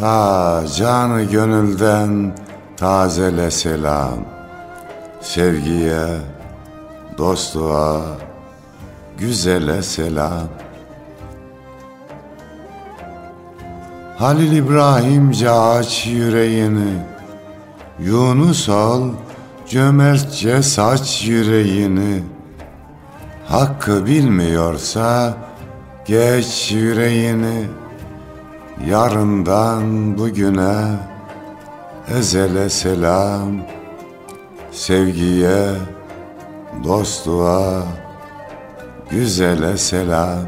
Ta canı gönülden tazele selam, Sevgiye, dostluğa, güzele selam. Halil İbrahimce aç yüreğini, Yunus ol, cömertçe saç yüreğini. Hakkı bilmiyorsa geç yüreğini, Yarından bugüne ezele selam, Sevgiye, dostluğa, güzele selam.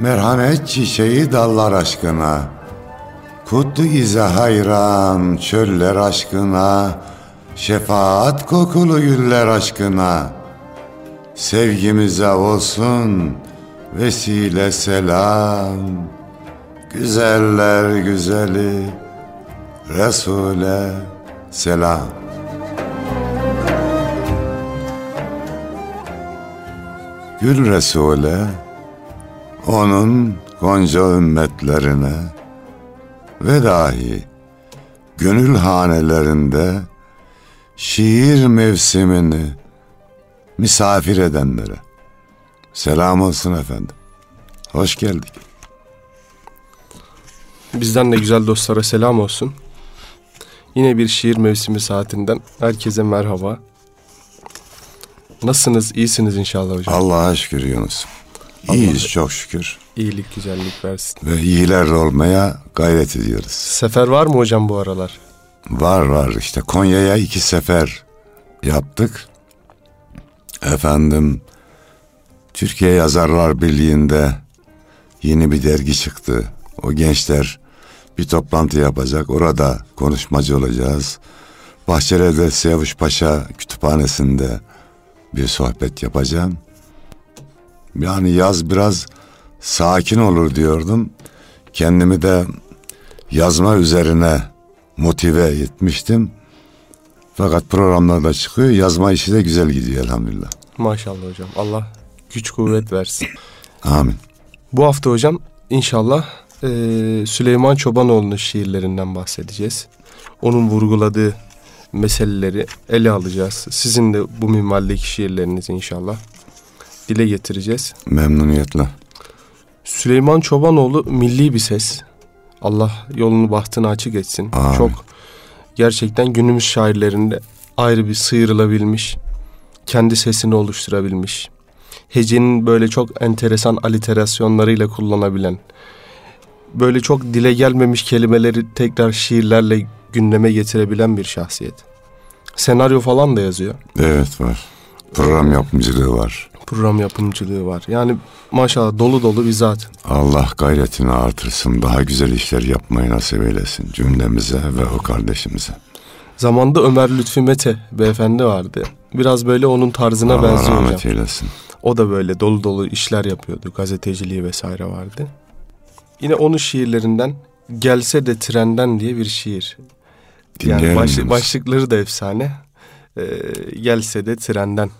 Merhamet çiçeği dallar aşkına, Kutlu ize hayran çöller aşkına, Şefaat kokulu güller aşkına, Sevgimize olsun vesile selam, Güzeller güzeli Resul'e selam. Gül Resul'e, onun gonca ümmetlerine ve dahi gönül hanelerinde şiir mevsimini misafir edenlere selam olsun efendim. Hoş geldik. Bizden de güzel dostlara selam olsun. Yine bir şiir mevsimi saatinden herkese merhaba. Nasılsınız? İyisiniz inşallah hocam. Allah'a şükür Yunus. İyiyiz çok şükür. İyilik, güzellik versin. Ve iyiler olmaya gayret ediyoruz. Sefer var mı hocam bu aralar? Var var işte Konya'ya iki sefer yaptık. Efendim Türkiye Yazarlar Birliği'nde yeni bir dergi çıktı. O gençler bir toplantı yapacak. Orada konuşmacı olacağız. Bahçeli'de Siyavuş Paşa kütüphanesinde bir sohbet yapacağım. Yani yaz biraz sakin olur diyordum. Kendimi de yazma üzerine motive etmiştim. Fakat programlarda çıkıyor. Yazma işi de güzel gidiyor elhamdülillah. Maşallah hocam. Allah güç kuvvet versin. Amin. Bu hafta hocam inşallah e, Süleyman Çobanoğlu'nun şiirlerinden bahsedeceğiz. Onun vurguladığı meseleleri ele alacağız. Sizin de bu minvaldeki şiirlerinizi inşallah dile getireceğiz. Memnuniyetle. Süleyman Çobanoğlu milli bir ses. Allah yolunu bahtını açık etsin. Amin. Çok gerçekten günümüz şairlerinde ayrı bir sıyrılabilmiş, kendi sesini oluşturabilmiş. Hecenin böyle çok enteresan aliterasyonlarıyla kullanabilen, böyle çok dile gelmemiş kelimeleri tekrar şiirlerle gündeme getirebilen bir şahsiyet. Senaryo falan da yazıyor. Evet var. Program yapımcılığı var. Program yapımcılığı var. Yani maşallah dolu dolu bir zat. Allah gayretini artırsın. Daha güzel işler yapmayı nasip eylesin cümlemize ve o kardeşimize. Zamanda Ömer Lütfi Mete beyefendi vardı. Biraz böyle onun tarzına Allah benziyor rahmet hocam. eylesin. O da böyle dolu dolu işler yapıyordu. Gazeteciliği vesaire vardı. Yine onun şiirlerinden Gelse de Trenden diye bir şiir. Yani Dinleyelim baş- Yunus. başlıkları da efsane. Ee, gelse de trenden.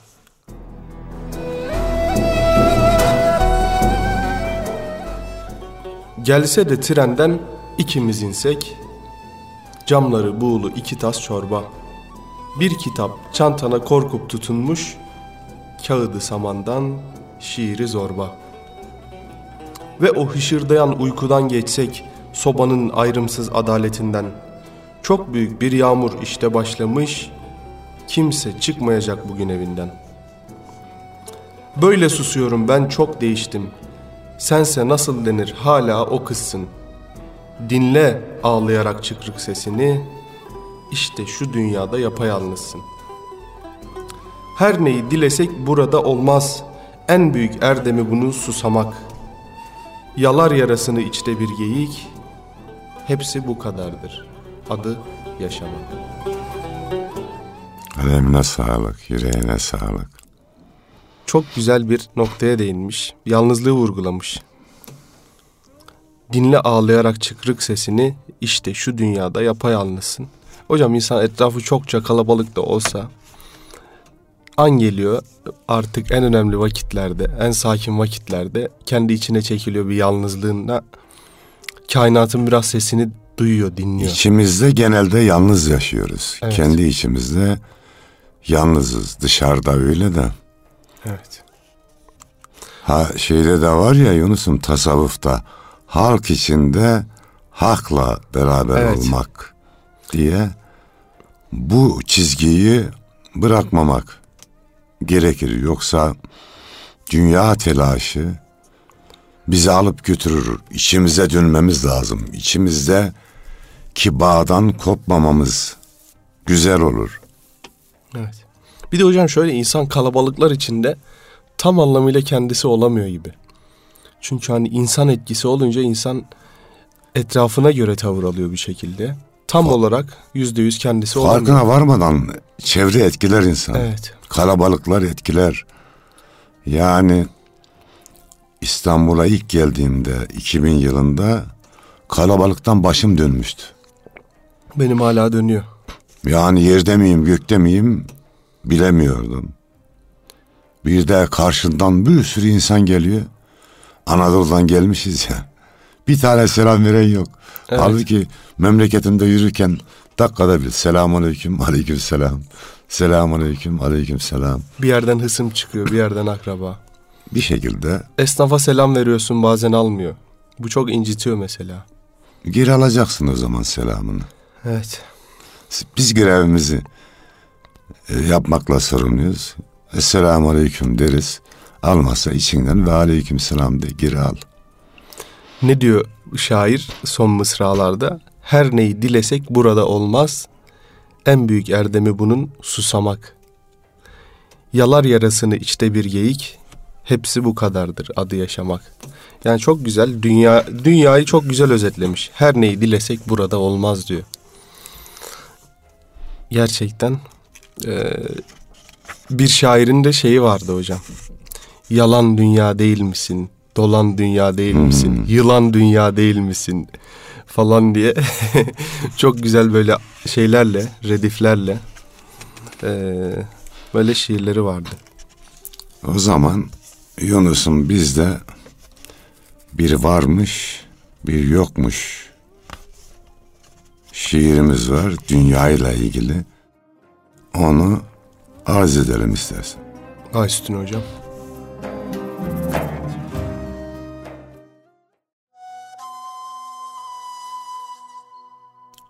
Gelse de trenden ikimiz insek, camları buğulu iki tas çorba. Bir kitap çantana korkup tutunmuş, kağıdı samandan, şiiri zorba. Ve o hışırdayan uykudan geçsek, sobanın ayrımsız adaletinden, çok büyük bir yağmur işte başlamış, kimse çıkmayacak bugün evinden. Böyle susuyorum ben çok değiştim. Sense nasıl denir hala o kızsın. Dinle ağlayarak çıkrık sesini, işte şu dünyada yapayalnızsın. Her neyi dilesek burada olmaz, en büyük erdemi bunu susamak. Yalar yarasını içte bir geyik, Hepsi bu kadardır. Adı yaşamak. Kalemine sağlık, yüreğine sağlık. Çok güzel bir noktaya değinmiş. Yalnızlığı vurgulamış. Dinle ağlayarak çıkrık sesini işte şu dünyada yapayalnızsın. Hocam insan etrafı çokça kalabalık da olsa an geliyor artık en önemli vakitlerde, en sakin vakitlerde kendi içine çekiliyor bir yalnızlığına. Kainatın biraz sesini duyuyor, dinliyor. İçimizde genelde yalnız yaşıyoruz. Evet. Kendi içimizde yalnızız. Dışarıda öyle de. Evet. Ha şeyde de var ya Yunus'um tasavvufta halk içinde hakla beraber Evet. olmak diye bu çizgiyi bırakmamak gerekir. Yoksa dünya telaşı bizi alıp götürür. İçimize dönmemiz lazım. İçimizde ki bağdan kopmamamız güzel olur. Evet. Bir de hocam şöyle insan kalabalıklar içinde tam anlamıyla kendisi olamıyor gibi. Çünkü hani insan etkisi olunca insan etrafına göre tavır alıyor bir şekilde. Tam olarak yüzde yüz kendisi olamıyor. Farkına varmadan çevre etkiler insan. Evet. Kalabalıklar etkiler. Yani İstanbul'a ilk geldiğimde 2000 yılında kalabalıktan başım dönmüştü. Benim hala dönüyor. Yani yerde miyim gökte miyim bilemiyordum. Bir de karşından bir sürü insan geliyor. Anadolu'dan gelmişiz ya. Bir tane selam veren yok. Evet. Halbuki memleketimde yürürken dakikada bir selamun aleyküm aleyküm selam. Selamun aleyküm aleyküm selam. Bir yerden hısım çıkıyor, bir yerden akraba. Bir şekilde Esnafa selam veriyorsun bazen almıyor. Bu çok incitiyor mesela. geri alacaksın o zaman selamını. Evet. Biz görevimizi e, yapmakla sorumluyuz. Esselamu aleyküm deriz. Almazsa içinden ve aleyküm selam de geri al. Ne diyor şair son mısralarda? Her neyi dilesek burada olmaz. En büyük erdemi bunun susamak. Yalar yarasını içte bir geyik. Hepsi bu kadardır adı yaşamak. Yani çok güzel dünya dünyayı çok güzel özetlemiş. Her neyi dilesek burada olmaz diyor. Gerçekten eee, bir şairin de şeyi vardı hocam. Yalan dünya değil misin? Dolan dünya değil misin? Yılan dünya değil misin? Falan diye çok güzel böyle şeylerle, rediflerle eee, böyle şiirleri vardı. O zaman Yunus'un bizde bir varmış bir yokmuş şiirimiz var dünyayla ilgili. Onu arz edelim istersen. Ay üstüne hocam.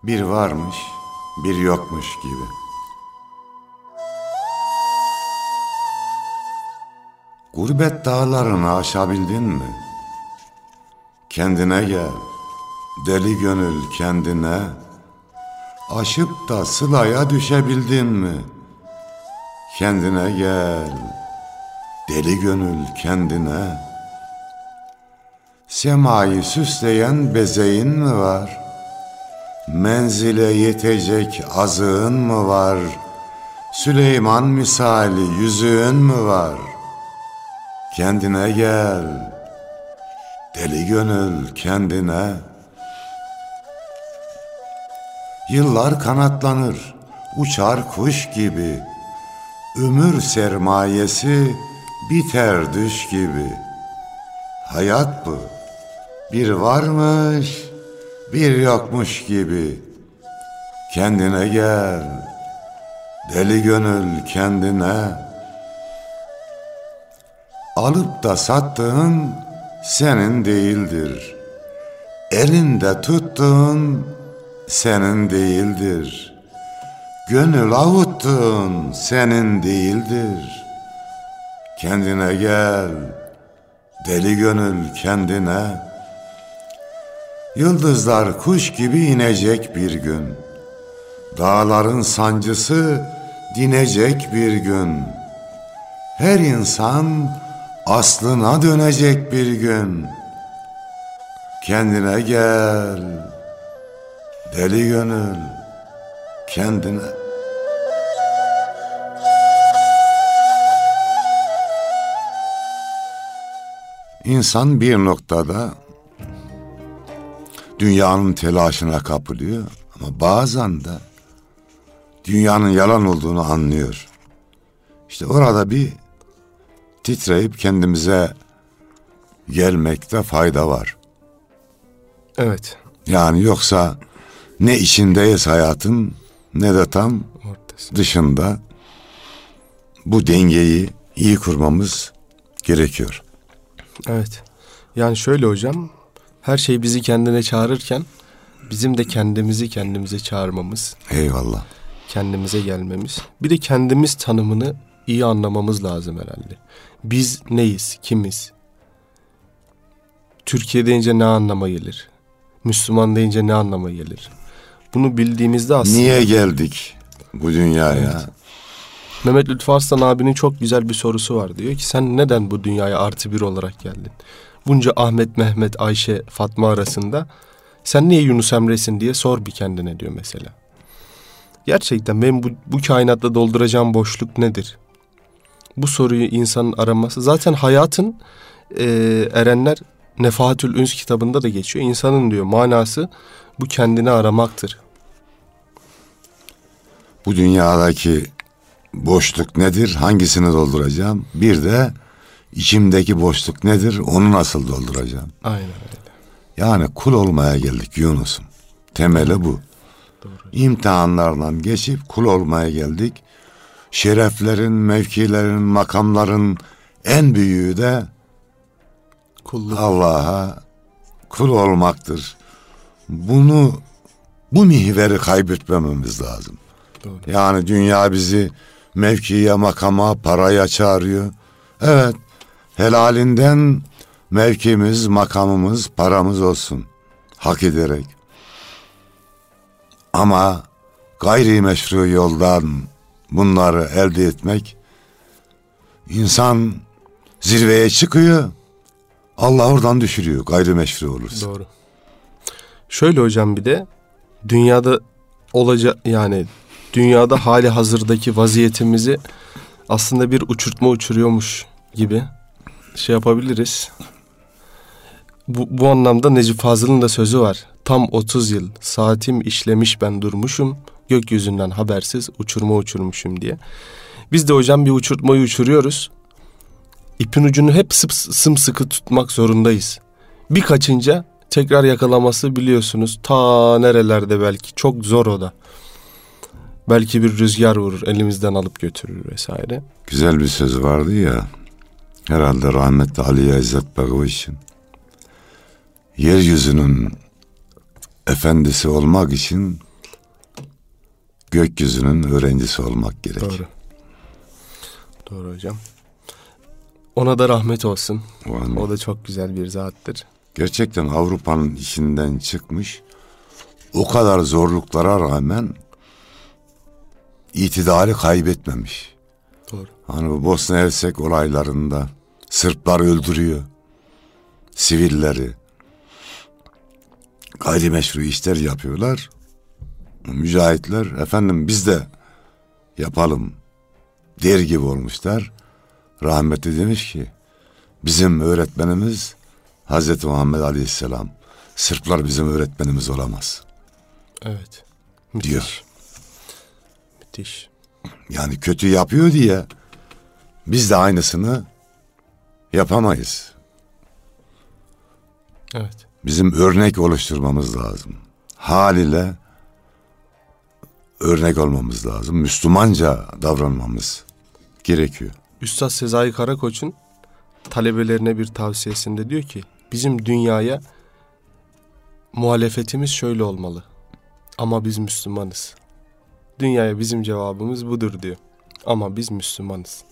Bir varmış, bir yokmuş gibi. Gurbet dağlarını aşabildin mi? Kendine gel, deli gönül kendine. Aşıp da sılaya düşebildin mi? Kendine gel, deli gönül kendine. Semayı süsleyen bezeğin mi var? Menzile yetecek azığın mı var? Süleyman misali yüzüğün mü var? Kendine gel, deli gönül kendine. Yıllar kanatlanır, uçar kuş gibi. Ömür sermayesi biter düş gibi. Hayat bu, bir varmış, bir yokmuş gibi. Kendine gel, deli gönül kendine. Alıp da sattığın senin değildir. Elinde tuttuğun senin değildir. Gönül avuttuğun senin değildir. Kendine gel, deli gönül kendine. Yıldızlar kuş gibi inecek bir gün. Dağların sancısı dinecek bir gün. Her insan aslına dönecek bir gün. Kendine gel, Deli gönül kendine İnsan bir noktada dünyanın telaşına kapılıyor ama bazen de dünyanın yalan olduğunu anlıyor. İşte orada bir titreyip kendimize gelmekte fayda var. Evet. Yani yoksa ne içindeyiz hayatın ne de tam Ortası. dışında bu dengeyi iyi kurmamız gerekiyor. Evet. Yani şöyle hocam, her şey bizi kendine çağırırken bizim de kendimizi kendimize çağırmamız, Eyvallah. kendimize gelmemiz. Bir de kendimiz tanımını iyi anlamamız lazım herhalde. Biz neyiz, kimiz? Türkiye deyince ne anlama gelir? Müslüman deyince ne anlama gelir? Bunu bildiğimizde aslında... Niye geldik bu dünyaya? Evet. Mehmet Lütfü Arslan abinin çok güzel bir sorusu var. Diyor ki sen neden bu dünyaya artı bir olarak geldin? Bunca Ahmet, Mehmet, Ayşe, Fatma arasında sen niye Yunus Emre'sin diye sor bir kendine diyor mesela. Gerçekten benim bu, bu kainatta dolduracağım boşluk nedir? Bu soruyu insanın araması. Zaten hayatın e, erenler Nefahatül Üns kitabında da geçiyor. İnsanın diyor manası bu kendini aramaktır. Bu dünyadaki boşluk nedir? Hangisini dolduracağım? Bir de içimdeki boşluk nedir? Onu nasıl dolduracağım? Aynen öyle. Yani kul olmaya geldik Yunus'um. Temeli bu. Doğru. İmtihanlardan geçip kul olmaya geldik. Şereflerin, mevkilerin, makamların en büyüğü de Kulluk. Allah'a kul olmaktır. Bunu bu mihveri kaybetmememiz lazım. Doğru. Yani dünya bizi mevkiye, makama, paraya çağırıyor. Evet, helalinden mevkimiz, makamımız, paramız olsun. Hak ederek. Ama gayri meşru yoldan bunları elde etmek insan zirveye çıkıyor. Allah oradan düşürüyor gayrimeşru olursa. Doğru. Şöyle hocam bir de dünyada olacak yani dünyada hali hazırdaki vaziyetimizi aslında bir uçurtma uçuruyormuş gibi şey yapabiliriz. Bu, bu anlamda Necip Fazıl'ın da sözü var. Tam 30 yıl saatim işlemiş ben durmuşum. Gökyüzünden habersiz uçurma uçurmuşum diye. Biz de hocam bir uçurtmayı uçuruyoruz. İpin ucunu hep sımsıkı tutmak zorundayız. Bir kaçınca tekrar yakalaması biliyorsunuz ta nerelerde belki çok zor o da. Belki bir rüzgar vurur elimizden alıp götürür vesaire. Güzel bir söz vardı ya. Herhalde rahmetli Ali İzzet Begoviç'in. Yeryüzünün efendisi olmak için gökyüzünün öğrencisi olmak gerek. Doğru. Doğru hocam. Ona da rahmet olsun. O O da çok güzel bir zattır. Gerçekten Avrupa'nın içinden çıkmış. O kadar zorluklara rağmen itidali kaybetmemiş. Doğru. Hani bu Bosna Hersek olaylarında Sırplar öldürüyor. Sivilleri. Gayrimeşru işler yapıyorlar. Mücahitler efendim biz de yapalım der gibi olmuşlar. Rahmetli demiş ki bizim öğretmenimiz Hazreti Muhammed Aleyhisselam. Sırplar bizim öğretmenimiz olamaz Evet. Müthiş. diyor. Müthiş. Yani kötü yapıyor diye biz de aynısını yapamayız. Evet. Bizim örnek oluşturmamız lazım. Haliyle örnek olmamız lazım. Müslümanca davranmamız gerekiyor. Üstad Sezai Karakoç'un talebelerine bir tavsiyesinde diyor ki bizim dünyaya muhalefetimiz şöyle olmalı. Ama biz Müslümanız. Dünyaya bizim cevabımız budur diyor. Ama biz Müslümanız.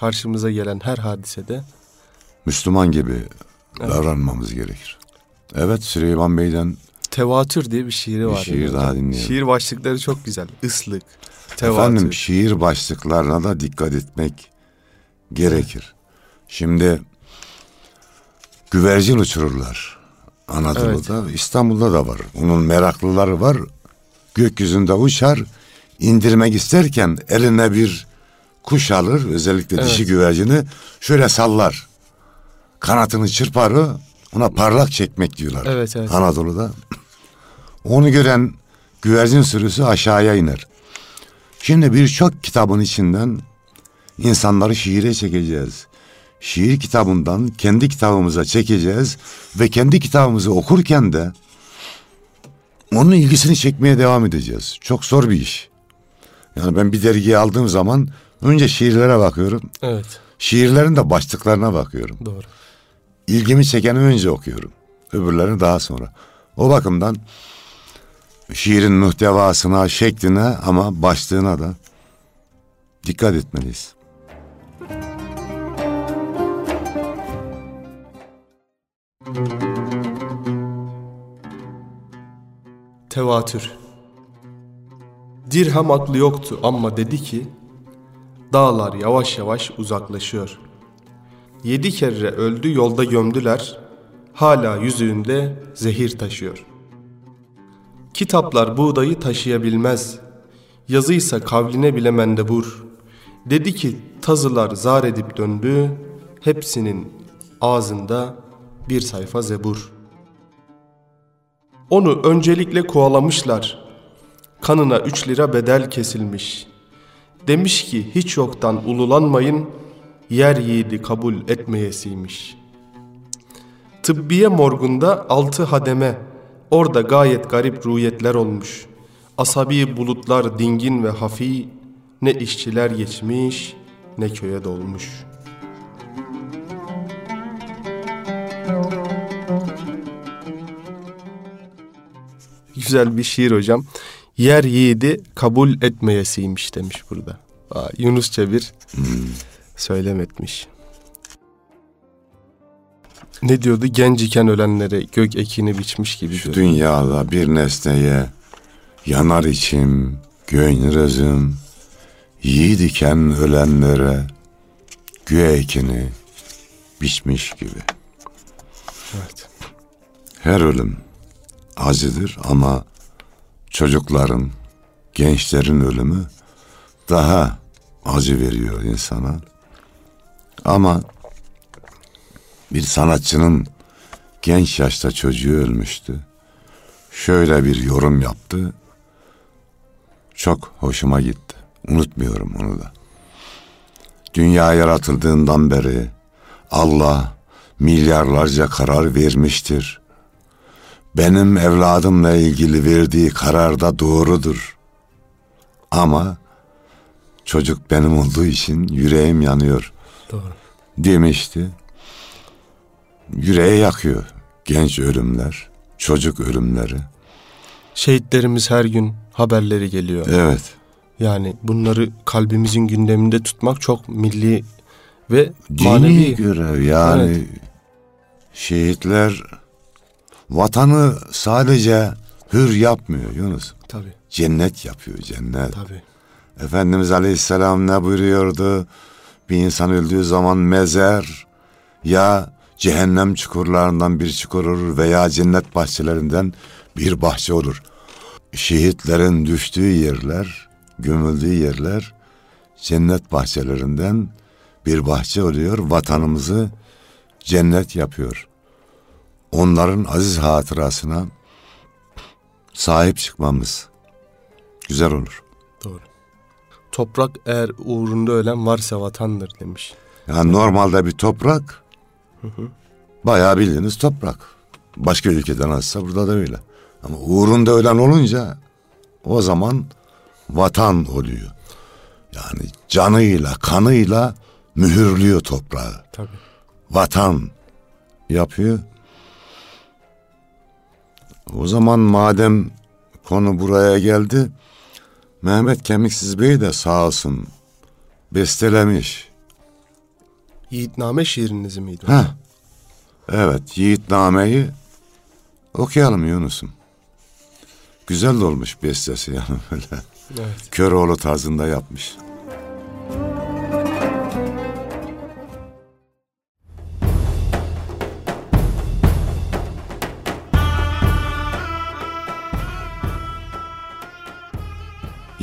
Karşımıza gelen her hadisede Müslüman gibi davranmamız gerekir. Evet Süleyman Bey'den tevatür diye bir şiiri var. şiir yani. daha dinleyelim. Şiir başlıkları çok güzel. Islık, tevatür. efendim şiir başlıklarına da dikkat etmek gerekir. Şimdi güvercin uçururlar Anadolu'da. İstanbul'da da var. Onun meraklıları var. gökyüzünde uçar, indirmek isterken eline bir kuş alır, özellikle Evet. dişi güvercini şöyle sallar. Kanatını çırpar ona parlak çekmek diyorlar. Evet, evet. Anadolu'da. Onu gören güvercin sürüsü aşağıya iner. Şimdi birçok kitabın içinden insanları şiire çekeceğiz. Şiir kitabından kendi kitabımıza çekeceğiz ve kendi kitabımızı okurken de onun ilgisini çekmeye devam edeceğiz. Çok zor bir iş. Yani ben bir dergiyi aldığım zaman önce şiirlere bakıyorum. Evet. Şiirlerin de başlıklarına bakıyorum. Doğru. İlgimi çekeni önce okuyorum. Öbürlerini daha sonra. O bakımdan şiirin muhtevasına, şekline ama başlığına da dikkat etmeliyiz. Tevatür. Dirhem aklı yoktu ama dedi ki, dağlar yavaş yavaş uzaklaşıyor. Yedi kere öldü yolda gömdüler, hala yüzüğünde zehir taşıyor. Kitaplar buğdayı taşıyabilmez, yazıysa kavline bile mendebur. Dedi ki tazılar zar edip döndü, hepsinin ağzında bir sayfa zebur.'' Onu öncelikle kovalamışlar. Kanına üç lira bedel kesilmiş. Demiş ki hiç yoktan ululanmayın, yer yiğidi kabul etmeyesiymiş. Tıbbiye morgunda altı hademe, orada gayet garip rüyetler olmuş. Asabi bulutlar dingin ve hafi, ne işçiler geçmiş, ne köye dolmuş.'' güzel bir şiir hocam. Yer yiğidi kabul etmeyesiymiş demiş burada. Aa, Yunusça bir söylem etmiş. Ne diyordu? Genç iken ölenlere gök ekini biçmiş gibi Şu diyordu. dünyada bir nesneye yanar içim, gönül özüm, yiğit iken ölenlere güve ekini biçmiş gibi. Evet. Her ölüm acıdır ama çocukların, gençlerin ölümü daha acı veriyor insana. Ama bir sanatçının genç yaşta çocuğu ölmüştü. Şöyle bir yorum yaptı. Çok hoşuma gitti. Unutmuyorum onu da. Dünya yaratıldığından beri Allah milyarlarca karar vermiştir. Benim evladımla ilgili verdiği karar da doğrudur. Ama çocuk benim olduğu için yüreğim yanıyor Doğru. demişti. Yüreği yakıyor genç ölümler, çocuk ölümleri. Şehitlerimiz her gün haberleri geliyor. Evet. Yani bunları kalbimizin gündeminde tutmak çok milli ve Dini manevi. görev yani Evet. şehitler vatanı sadece hür yapmıyor Yunus. Tabii, Cennet yapıyor cennet. tabii. Efendimiz Aleyhisselam ne buyuruyordu? Bir insan öldüğü zaman mezar ya cehennem çukurlarından bir çukur olur veya cennet bahçelerinden bir bahçe olur. Şehitlerin düştüğü yerler, gömüldüğü yerler cennet bahçelerinden bir bahçe oluyor. Vatanımızı cennet yapıyor. Onların aziz hatırasına sahip çıkmamız güzel olur. Doğru. Toprak eğer uğrunda ölen varsa vatandır demiş. Yani normalde bir toprak bayağı bildiğiniz toprak. Başka ülkeden alsa burada da öyle. Ama uğrunda ölen olunca o zaman vatan oluyor. Yani canıyla, kanıyla mühürlüyor toprağı. Tabii. Vatan yapıyor. O zaman madem konu buraya geldi, Mehmet Kemiksiz Bey de sağ olsun bestelemiş. Yiğitname şiirinizi miydi? Ha. Evet, Yiğitname'yi okuyalım Yunus'um. Güzel olmuş bestesi yani böyle. Evet. Köroğlu tarzında yapmış.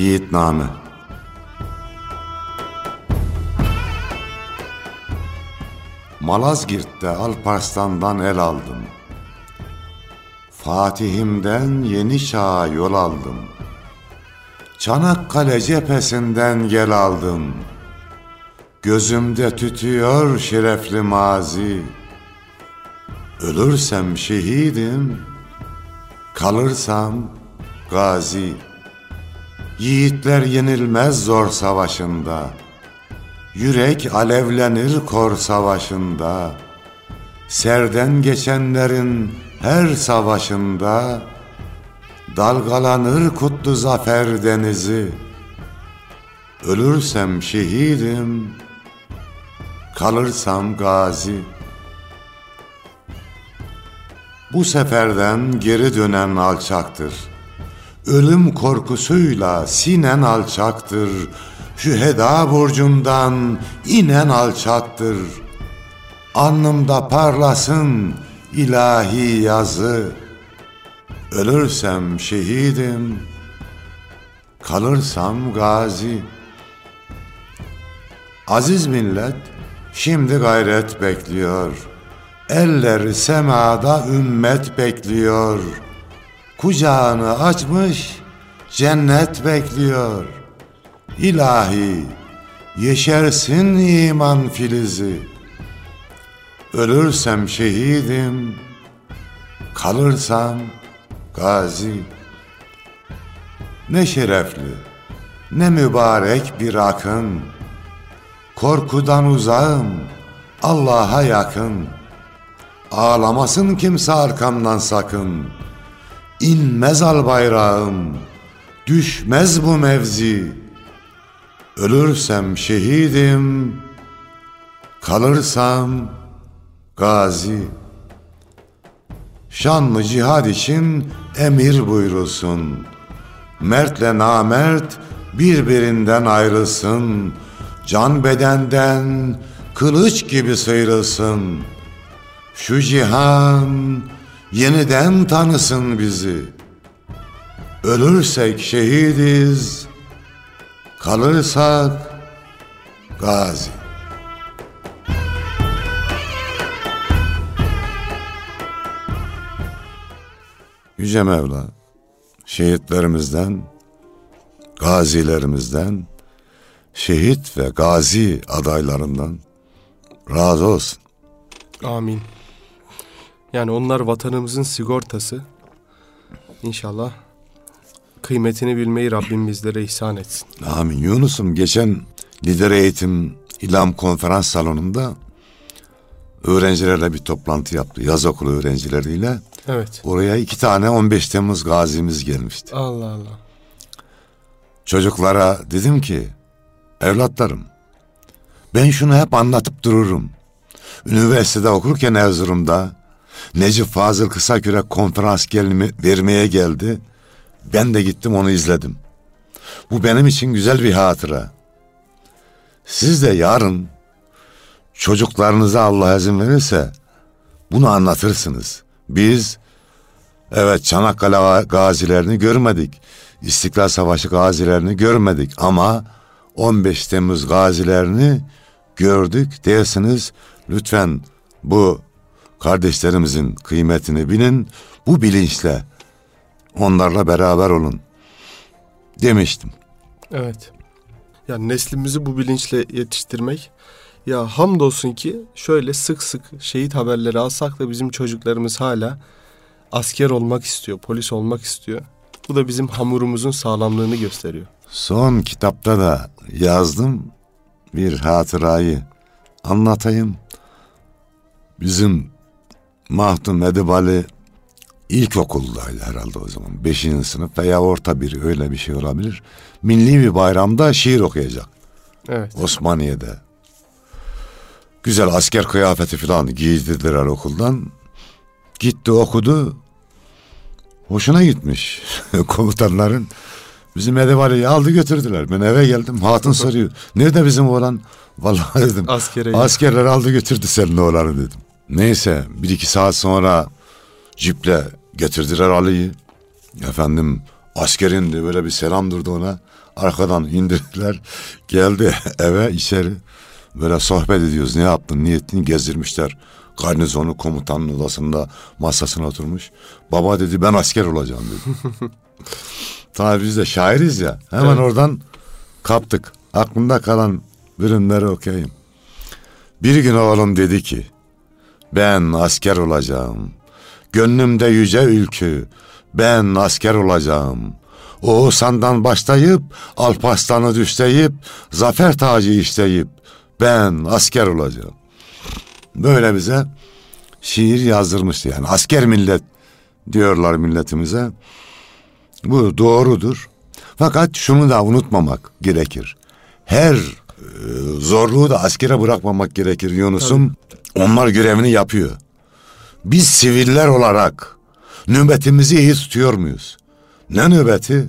Yiğitname Malazgirt'te Alparslan'dan el aldım. Fatih'imden yeni çağa yol aldım. Çanakkale cephesinden gel aldım. Gözümde tütüyor şerefli mazi. Ölürsem şehidim, kalırsam gazi. Yiğitler yenilmez zor savaşında. Yürek alevlenir kor savaşında. Serden geçenlerin her savaşında dalgalanır kutlu zafer denizi. Ölürsem şehidim, kalırsam gazi. Bu seferden geri dönen alçaktır. Ölüm korkusuyla sinen alçaktır. Şüheda burcundan inen alçaktır. Alnımda parlasın ilahi yazı. Ölürsem şehidim, kalırsam gazi. Aziz millet, şimdi gayret bekliyor. Elleri semada ümmet bekliyor. Kucağını açmış, cennet bekliyor. İlahi, yeşersin iman filizi. Ölürsem şehidim, kalırsam gazi. Ne şerefli, ne mübarek bir akın. Korkudan uzağım, Allah'a yakın. Ağlamasın kimse arkamdan sakın. İnmez al bayrağım, düşmez bu mevzi. Ölürsem şehidim, kalırsam gazi. Şanlı cihad için emir buyurulsun. Mertle namert birbirinden ayrılsın. Can bedenden kılıç gibi sıyrılsın. Şu cihan yeniden tanısın bizi. Ölürsek şehidiz, kalırsak gazi. Yüce Mevla, şehitlerimizden, gazilerimizden, şehit ve gazi adaylarından razı olsun. Amin. Yani onlar vatanımızın sigortası. İnşallah kıymetini bilmeyi Rabbim bizlere ihsan etsin. Amin. Yunus'um geçen lider eğitim İlam konferans salonunda öğrencilerle bir toplantı yaptı. Yaz okulu öğrencileriyle. Evet. Oraya iki tane 15 Temmuz gazimiz gelmişti. Allah Allah. Çocuklara dedim ki evlatlarım ben şunu hep anlatıp dururum. Üniversitede okurken Erzurum'da Necip Fazıl Kısakürek konferans gelme, vermeye geldi. Ben de gittim onu izledim. Bu benim için güzel bir hatıra. Siz de yarın çocuklarınıza Allah izin verirse bunu anlatırsınız. Biz evet Çanakkale gazilerini görmedik. İstiklal Savaşı gazilerini görmedik ama 15 Temmuz gazilerini gördük dersiniz. Lütfen bu kardeşlerimizin kıymetini bilin. Bu bilinçle onlarla beraber olun demiştim. Evet. Yani neslimizi bu bilinçle yetiştirmek ya hamdolsun ki şöyle sık sık şehit haberleri alsak da bizim çocuklarımız hala asker olmak istiyor, polis olmak istiyor. Bu da bizim hamurumuzun sağlamlığını gösteriyor. Son kitapta da yazdım bir hatırayı anlatayım. Bizim Mahdum Edip Ali ilkokuldaydı herhalde o zaman. Beşinci sınıf veya orta biri öyle bir şey olabilir. Milli bir bayramda şiir okuyacak. Evet. Osmaniye'de. Güzel asker kıyafeti falan giydirdiler okuldan. Gitti okudu. Hoşuna gitmiş komutanların. Bizim Edip Ali'yi aldı götürdüler. Ben eve geldim. Hatun soruyor. Nerede bizim oğlan? Vallahi dedim. Askere Askerler aldı götürdü senin oğlanı dedim. Neyse bir iki saat sonra ciple getirdiler Ali'yi. Efendim askerin de böyle bir selam durdu ona. arkadan indirdiler. Geldi eve içeri. Böyle sohbet ediyoruz. Ne yaptın, niyetini gezdirmişler. Garnizonu komutanın odasında masasına oturmuş. Baba dedi ben asker olacağım dedi. Tabii biz de şairiz ya. Hemen Evet. oradan kaptık. Aklımda kalan bölümleri okuyayım. Bir gün oğlum dedi ki ben asker olacağım. Gönlümde yüce ülkü ben asker olacağım. Oğuzhan'dan başlayıp Alparslan'ı düşleyip zafer tacı işleyip ben asker olacağım. Böyle bize şiir yazdırmıştı yani asker millet diyorlar milletimize. Bu doğrudur. Fakat şunu da unutmamak gerekir. Her e, zorluğu da askere bırakmamak gerekir Yunus'um. Onlar görevini yapıyor. Biz siviller olarak nöbetimizi iyi tutuyor muyuz? Ne nöbeti?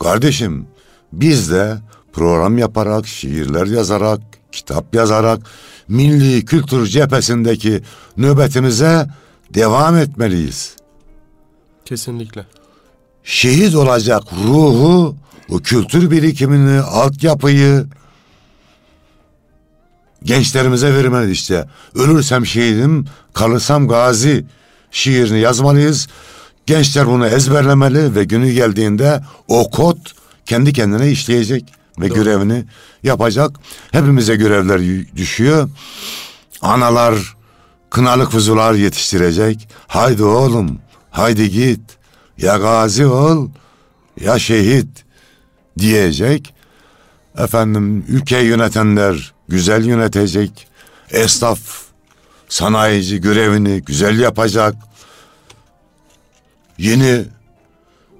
Kardeşim biz de program yaparak, şiirler yazarak, kitap yazarak milli kültür cephesindeki nöbetimize devam etmeliyiz Kesinlikle. şehit olacak ruhu, o kültür birikimini, altyapıyı gençlerimize vermeliyiz işte. Ölürsem şehidim, kalırsam gazi şiirini yazmalıyız. Gençler bunu ezberlemeli ve günü geldiğinde o kod kendi kendine işleyecek ve görevini yapacak. Hepimize görevler düşüyor. Analar kınalı kuzular yetiştirecek. Haydi oğlum, haydi git. Ya gazi ol, ya şehit diyecek. Efendim ülkeyi yönetenler güzel yönetecek. Esnaf, sanayici görevini güzel yapacak. Yeni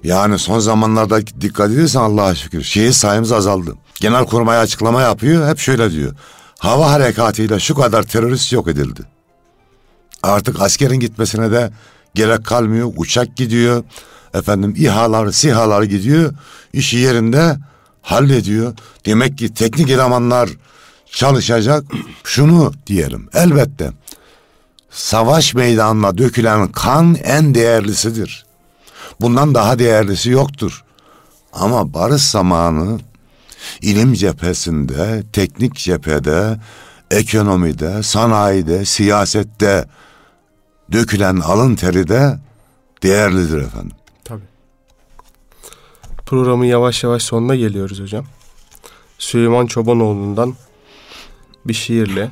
yani son zamanlarda dikkat edilirsen Allah'a şükür şehit sayımız azaldı. Genelkurmay açıklama yapıyor hep şöyle diyor. Hava harekatıyla şu kadar terörist yok edildi. Artık askerin gitmesine de gerek kalmıyor. Uçak gidiyor. Efendim İHA'lar, SİHA'lar gidiyor. işi yerinde hallediyor. Demek ki teknik elemanlar çalışacak. Şunu diyelim elbette. Savaş meydanına dökülen kan en değerlisidir. Bundan daha değerlisi yoktur. Ama barış zamanı ilim cephesinde, teknik cephede, ekonomide, sanayide, siyasette dökülen alın teri de değerlidir efendim. Tabii. Programın yavaş yavaş sonuna geliyoruz hocam. Süleyman Çobanoğlu'ndan bir şiirle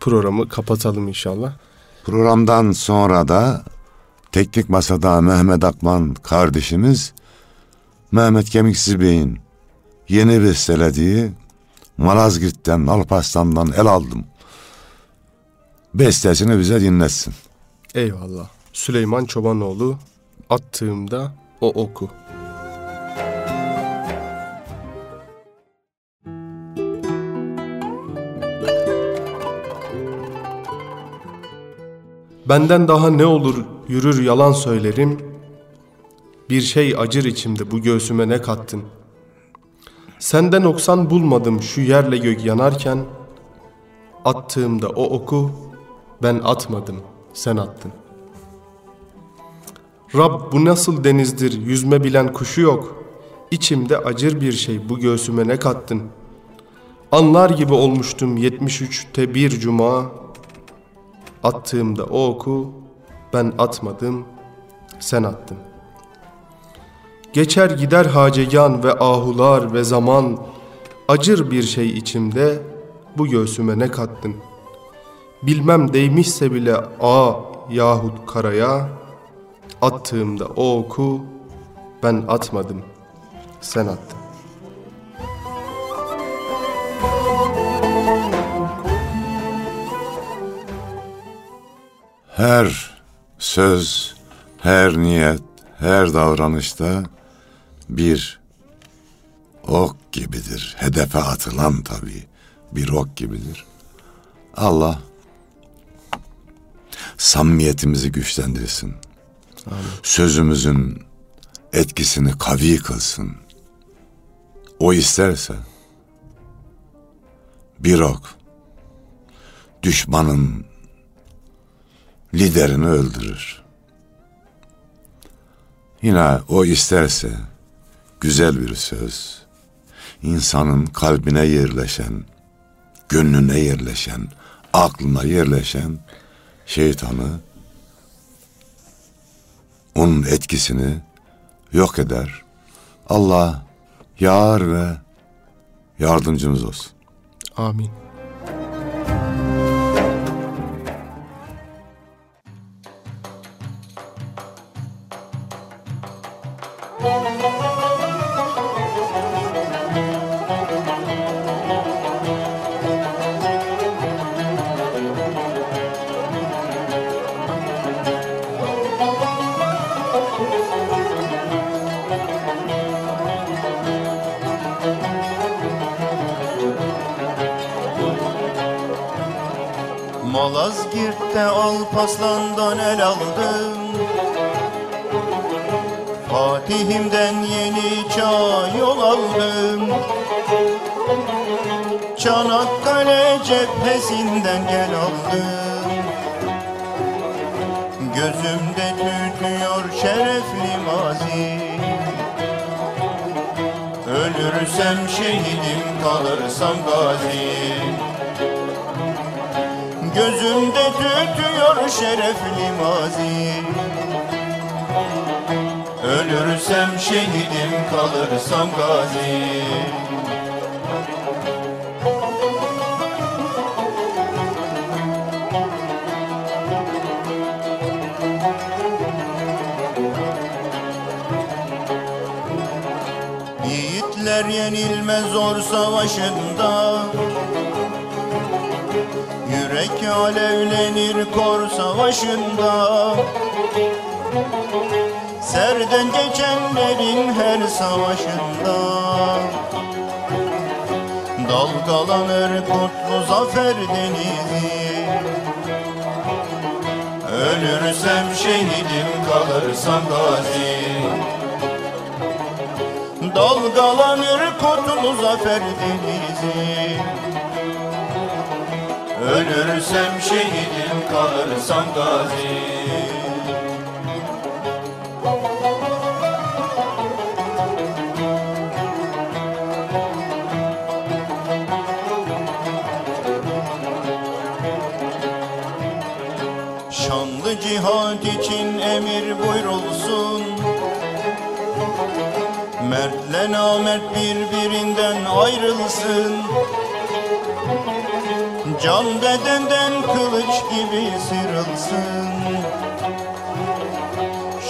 programı kapatalım inşallah. Programdan sonra da teknik masada Mehmet Akman kardeşimiz Mehmet Kemiksiz Bey'in yeni bestelediği Malazgirt'ten, Alparslan'dan el aldım. Bestesini bize dinletsin. Eyvallah. Süleyman Çobanoğlu attığımda o oku. Benden daha ne olur yürür yalan söylerim. Bir şey acır içimde bu göğsüme ne kattın. Senden oksan bulmadım şu yerle gök yanarken. Attığımda o oku ben atmadım sen attın. Rab bu nasıl denizdir yüzme bilen kuşu yok. İçimde acır bir şey bu göğsüme ne kattın. Anlar gibi olmuştum 73'te bir cuma. Attığımda o oku ben atmadım sen attın. Geçer gider hacegan ve ahular ve zaman acır bir şey içimde bu göğsüme ne kattın. Bilmem değmişse bile a yahut karaya attığımda o oku ben atmadım sen attın. Her söz, her niyet, her davranışta bir ok gibidir. Hedefe atılan tabii bir ok gibidir. Allah samimiyetimizi güçlendirsin. Sözümüzün etkisini kavi kılsın. O isterse bir ok düşmanın liderini öldürür. Yine o isterse güzel bir söz, insanın kalbine yerleşen, gönlüne yerleşen, aklına yerleşen şeytanı onun etkisini yok eder. Allah yar ve yardımcımız olsun. Amin. Malazgirt'te Alpaslan'dan el aldım Fatih'imden yeni çağ yol aldım. Çanakkale cephesinden gel aldım. Gözümde tütüyor şerefli mazi. Ölürsem şehidim kalırsam gazi. Gözümde tütüyor şerefli mazi Ölürsem şehidim kalırsam gazi. Yiğitler yenilmez zor savaşında. Yürek alevlenir kor savaşında Serden geçenlerin her savaşında. Dalgalanır kutlu zafer denizi. Ölürsem şehidim kalırsam gazi Dalgalanır kutlu zafer denizi. Ölürsem şehidim kalırsam gazi Şanlı cihat için emir buyrulsun. Mertle namert birbirinden ayrılsın. Can bedenden kılıç gibi sıyrılsın.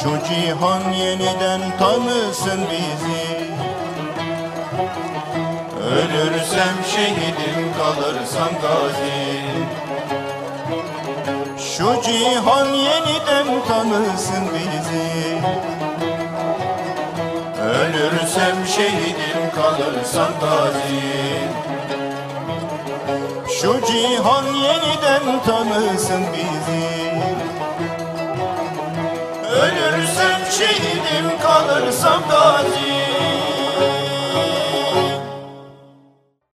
Şu cihan yeniden tanısın bizi. Ölürsem şehidim kalırsam gazi Şu cihan yeniden tanısın bizi. Ölürsem şehidim kalırsam gazi. Şu cihan yeniden tanısın bizi. Ölürsem şehidim kalırsam gazi